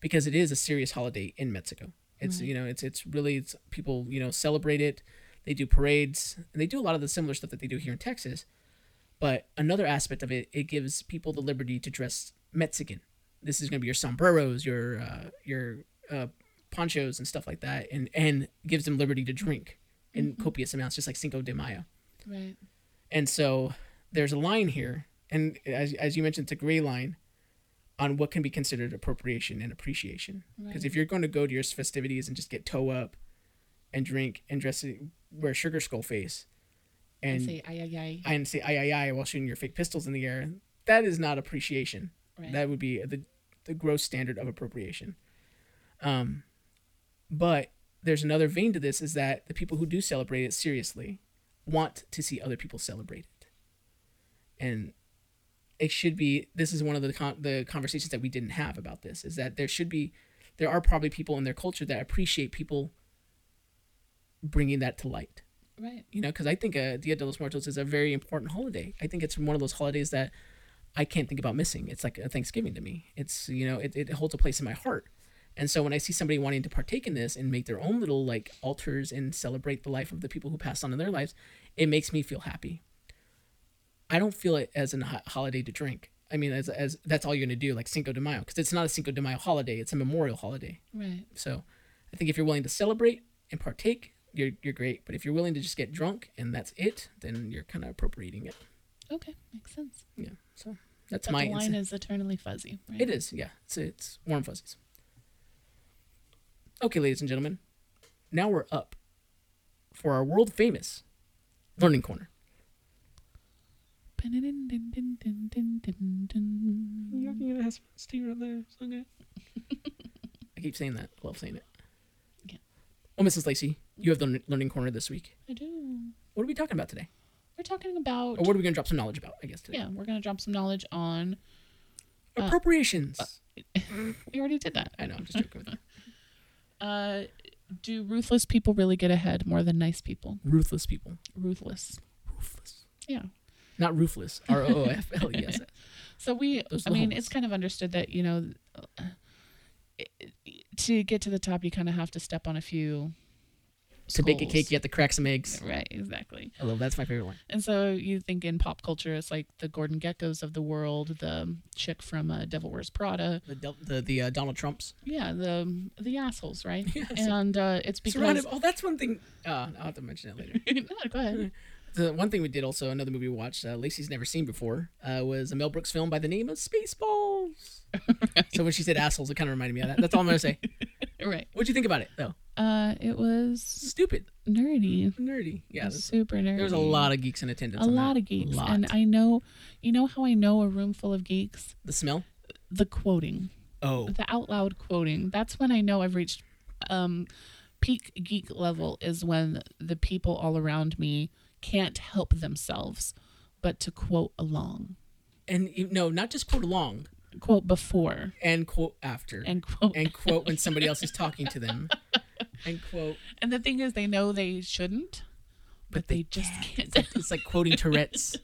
because it is a serious holiday in Mexico. It's you know it's it's really it's people you know celebrate it, they do parades and they do a lot of the similar stuff that they do here in Texas. But another aspect of it, it gives people the liberty to dress Mexican. This is going to be your sombreros, your uh, your uh, ponchos and stuff like that, and and gives them liberty to drink in copious amounts, just like Cinco de Mayo. right. And so there's a line here, and as, as you mentioned, it's a gray line on what can be considered appropriation and appreciation. Because if you're going to go to your festivities and just get toe up and drink and dress, wear sugar skull face, and say ay ay ay. and say ay ay ay while shooting your fake pistols in the air, that is not appreciation. Right. That would be the the gross standard of appropriation. Um, but there's another vein to this is that the people who do celebrate it seriously want to see other people celebrate it, and it should be. This is one of the con- the conversations that we didn't have about this. Is that there should be, there are probably people in their culture that appreciate people bringing that to light Right. you know, because I think uh, Dia de los Muertos is a very important holiday. I think it's one of those holidays that I can't think about missing. It's like a Thanksgiving to me. It's you know, it, it holds a place in my heart. And so when I see somebody wanting to partake in this and make their own little like altars and celebrate the life of the people who passed on in their lives, it makes me feel happy. I don't feel it as a holiday to drink. I mean, as as that's all you're gonna do, like Cinco de Mayo, because it's not a Cinco de Mayo holiday; it's a memorial holiday. Right. So I think if you're willing to celebrate and partake, you're you're great. But if you're willing to just get drunk and that's it, then you're kind of appropriating it. Okay. Makes sense. Yeah. So that's But my the line insight. is eternally fuzzy. Right? It is, yeah. It's it's warm fuzzies. Okay, ladies and gentlemen, now we're up for our world famous learning corner. I keep saying that. I love saying it. Well, Mrs. Lacey, you have the learning corner this week. I do. What are we talking about today? We're talking about. Or what are we going to drop some knowledge about, I guess, today? yeah, we're gonna drop some knowledge on. Appropriations. [laughs] We already did that. I know, I'm just joking with [laughs] you. Uh, Do ruthless people really get ahead more than nice people? Ruthless people. Ruthless. Ruthless. Yeah. Not ruthless. [laughs] R O O F L E S. So we, Those I mean, it's kind of understood that you know, uh, it- to get to the top, you kind of have to step on a few. To bake a cake, you have to crack some eggs. Right, exactly. I love that's my favorite one. And so you think in pop culture, it's like the Gordon Gekkos of the world, the chick from uh, Devil Wears Prada. The Del- the, the uh, Donald Trumps. Yeah, the the assholes, right? [laughs] Yes. And uh, it's because Surrounded. Oh, that's one thing. Uh, I'll have to mention it later. [laughs] no, go ahead. [laughs] The one thing we did also, another movie we watched, uh, Lacey's never seen before, uh, was a Mel Brooks film by the name of Spaceballs. [laughs] So when she said assholes, it kind of reminded me of that. That's all I'm gonna say. [laughs] Right. What'd you think about it, though? Uh, it was Stupid, nerdy. nerdy. Yeah, super nerdy. there was a lot of geeks in attendance. a lot that. of geeks, Lot. and I know, you know how I know a room full of geeks. the smell. The quoting, Oh, the out loud quoting. That's when I know I've reached um, peak geek level. Is when the people all around me can't help themselves but to quote along, and you- no, not just quote along quote before, and quote after, and quote. and quote when somebody else is talking to them, [laughs] and quote. And the thing is, they know they shouldn't, but, they, just can't. It's [laughs] like, it's like quoting Tourette's.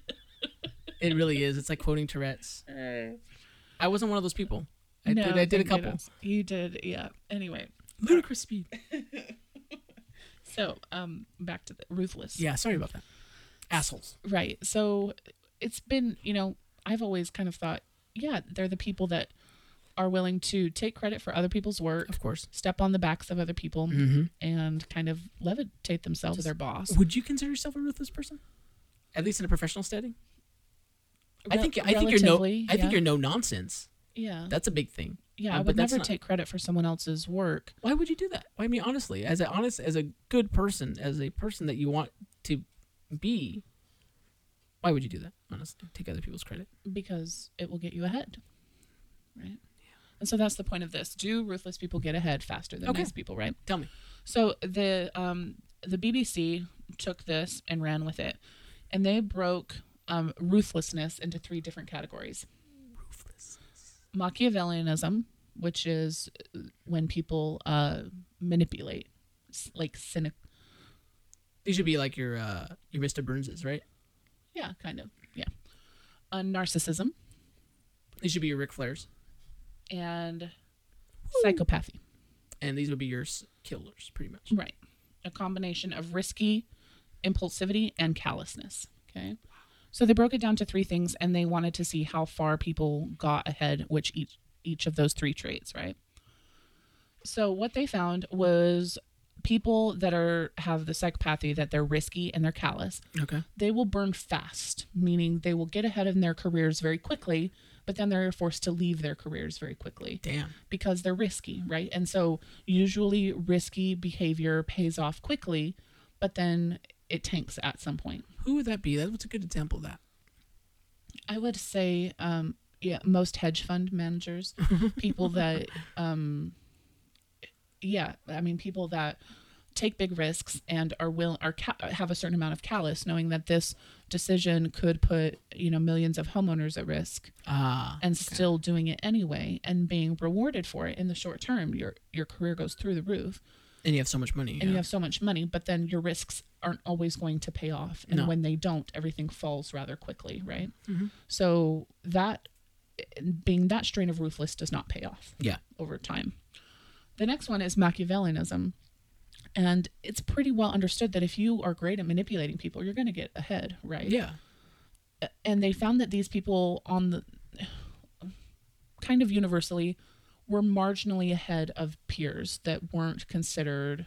It really is. It's like quoting Tourette's. [laughs] Uh. I wasn't one of those people. I No, did. I did a couple. You did, yeah. Anyway, Ludicrous speed. So um, back to the ruthless. Yeah, sorry about that. Assholes. Right. So it's been, you know, I've always kind of thought, yeah, they're the people that are willing to take credit for other people's work, Of course. step on the backs of other people, Mm-hmm. and kind of levitate themselves to their boss. Would you consider yourself a ruthless person? At least in a professional setting? I think I think you're no I think you're no nonsense. Yeah. That's a big thing. Yeah, uh, I would never not- take credit for someone else's work. Why would you do that? I mean, honestly, as a honest, as a good person, as a person that you want to be, why would you do that? Honestly, take other people's credit. because it will get you ahead. Right? Yeah. And so that's the point of this. Do ruthless people get ahead faster than Okay. nice people, right? Tell me. So the um the BBC took this and ran with it. And they broke um, ruthlessness into three different categories. Machiavellianism, which is when people uh, manipulate, like cynic. These should be like your uh, your Mr. Burnses, right? Yeah, kind of. Yeah. Uh, narcissism These should be your Ric Flairs, and psychopathy. and these would be your killers, pretty much. Right. A combination of risky impulsivity and callousness. Okay. So they broke it down to three things and they wanted to see how far people got ahead which each each of those three traits, right? So what they found was people that are have the psychopathy that they're risky and they're callous, Okay. they will burn fast, meaning they will get ahead in their careers very quickly, but then they're forced to leave their careers very quickly Damn. because they're risky, right? And so usually risky behavior pays off quickly, but then it tanks at some point. Who would that be? That was a good example of that. I would say, um, yeah, most hedge fund managers, [laughs] people that, um, yeah, I mean, people that take big risks and are will are ca- have a certain amount of callous, knowing that this decision could put you know millions of homeowners at risk, Ah. and still doing it anyway and being rewarded for it in the short term. Your your career goes through the roof. And you have so much money. and yeah. you have so much money, but then your risks aren't always going to pay off. And No. when they don't, everything falls rather quickly, right? Mm-hmm. So that being that strain of ruthless does not pay off yeah. over time. The next one is Machiavellianism. And it's pretty well understood that if you are great at manipulating people, you're going to get ahead, right? Yeah. and they found that these people on the kind of universally were marginally ahead of peers that weren't considered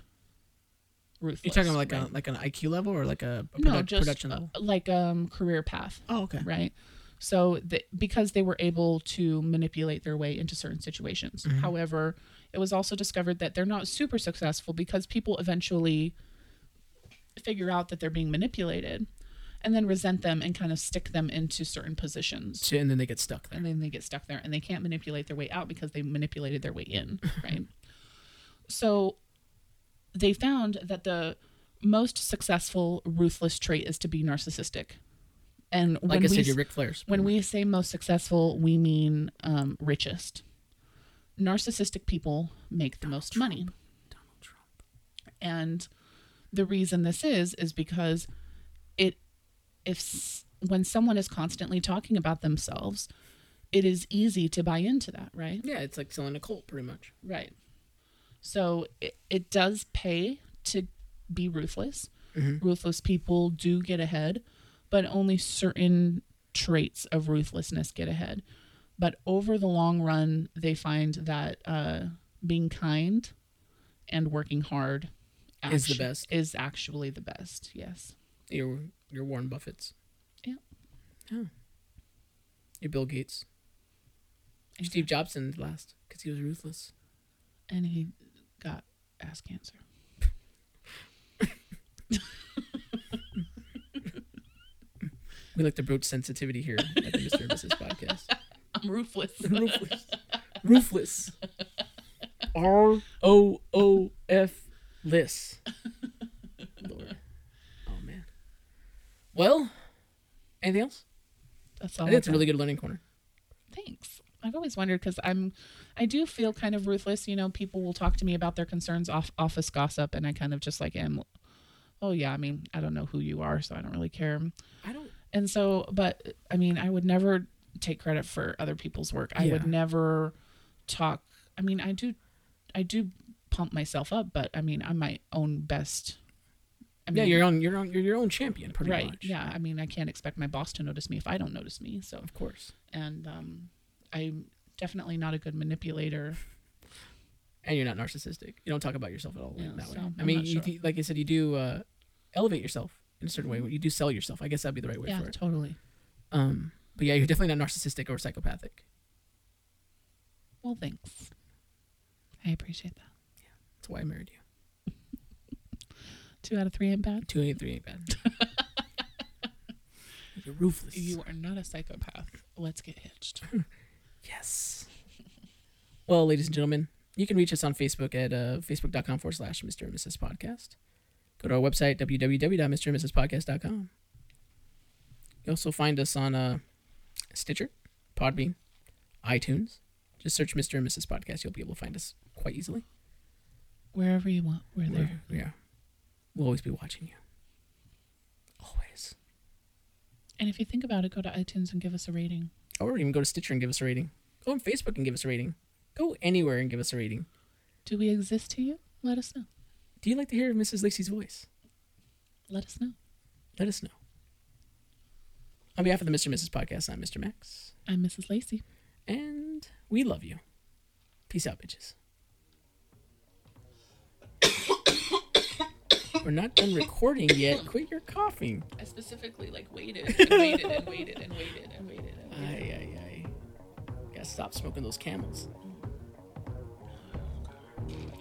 ruthless. You're talking like right? a like an IQ level or like a, a no, just production uh, level. like um career path, Oh, okay. right? So the, because they were able to manipulate their way into certain situations. Mm-hmm. However, it was also discovered that they're not super successful because people eventually figure out that they're being manipulated and then resent them and kind of stick them into certain positions So- and then they get stuck there. and then they get stuck there and they can't manipulate their way out because they manipulated their way in [laughs] right so they found that the most successful ruthless trait is to be narcissistic and when Like I we said, your Ric Flairs. when we say most successful we mean um, richest narcissistic people make the most money Donald Trump. And the reason this is is because it if when someone is constantly talking about themselves, it is easy to buy into that, right? Yeah, it's like selling a cult, pretty much. Right. So it, it does pay to be ruthless. Ruthless people do get ahead, but only certain traits of ruthlessness get ahead. But over the long run, they find that uh, being kind and working hard Is the best. Is actually the best. Yes. Your your Warren Buffett's. Yeah. Oh. Your Bill Gates. Your Steve Jobson last because he was ruthless. And he got ass cancer. [laughs] We like to broach sensitivity here at the Mr. and Mrs. podcast. [laughs] I'm ruthless. [laughs] Ruthless. Ruthless. R O O F. Lord. Oh man. Well, anything else? That's all. I think it's a really good learning corner. Thanks. I've always wondered because I'm, I do feel kind of ruthless. You know, people will talk to me about their concerns off office gossip, and I kind of just like am. Oh yeah, I mean, I don't know who you are, so I don't really care. I don't And so, but I mean, I would never take credit for other people's work. I would never talk. I mean, I do, I do pump myself up, but I mean, I'm my own best. I Yeah, mean, you're on you're on you're your own champion, pretty right. much. Yeah, I mean, I can't expect my boss to notice me if I don't notice me. So Of course. and um, I'm definitely not a good manipulator. And you're not narcissistic. You don't talk about yourself at all Yeah, that way. so I I'm mean, not you, like I said, you do uh, elevate yourself in a certain way. You do sell yourself. I guess that'd be the right way yeah, for it. totally. Um, but yeah, you're definitely not narcissistic or psychopathic. Well, thanks. I appreciate that. Yeah, that's why I married you. Two out of three ain't bad. Two out of three ain't bad. [laughs] you're ruthless. You are not a psychopath. Let's get hitched. [laughs] Yes. Well, ladies and gentlemen, you can reach us on Facebook at uh, facebook.com forward slash Mr. and Mrs. Podcast. Go to our website, www.mrandmrspodcast.com. You also find us on uh, Stitcher, Podbean, iTunes. Just search Mr. and Mrs. Podcast. You'll be able to find us quite easily. Wherever you want, we're there. We're- yeah. We'll always be watching you. Always. And if you think about it, go to iTunes and give us a rating. Or even go to Stitcher and give us a rating. Go on Facebook and give us a rating. Go anywhere and give us a rating. Do we exist to you? Let us know. Do you like to hear Mrs. Lacey's voice? Let us know. Let us know. On behalf of the Mr. and Mrs. Podcast, I'm Mr. Max, I'm Mrs. Lacey. and we love you. Peace out, bitches. We're not done recording yet. Quit your coughing. I specifically like waited and waited and waited and waited and waited. And Ay, ay, ay. Gotta stop smoking those camels. Oh,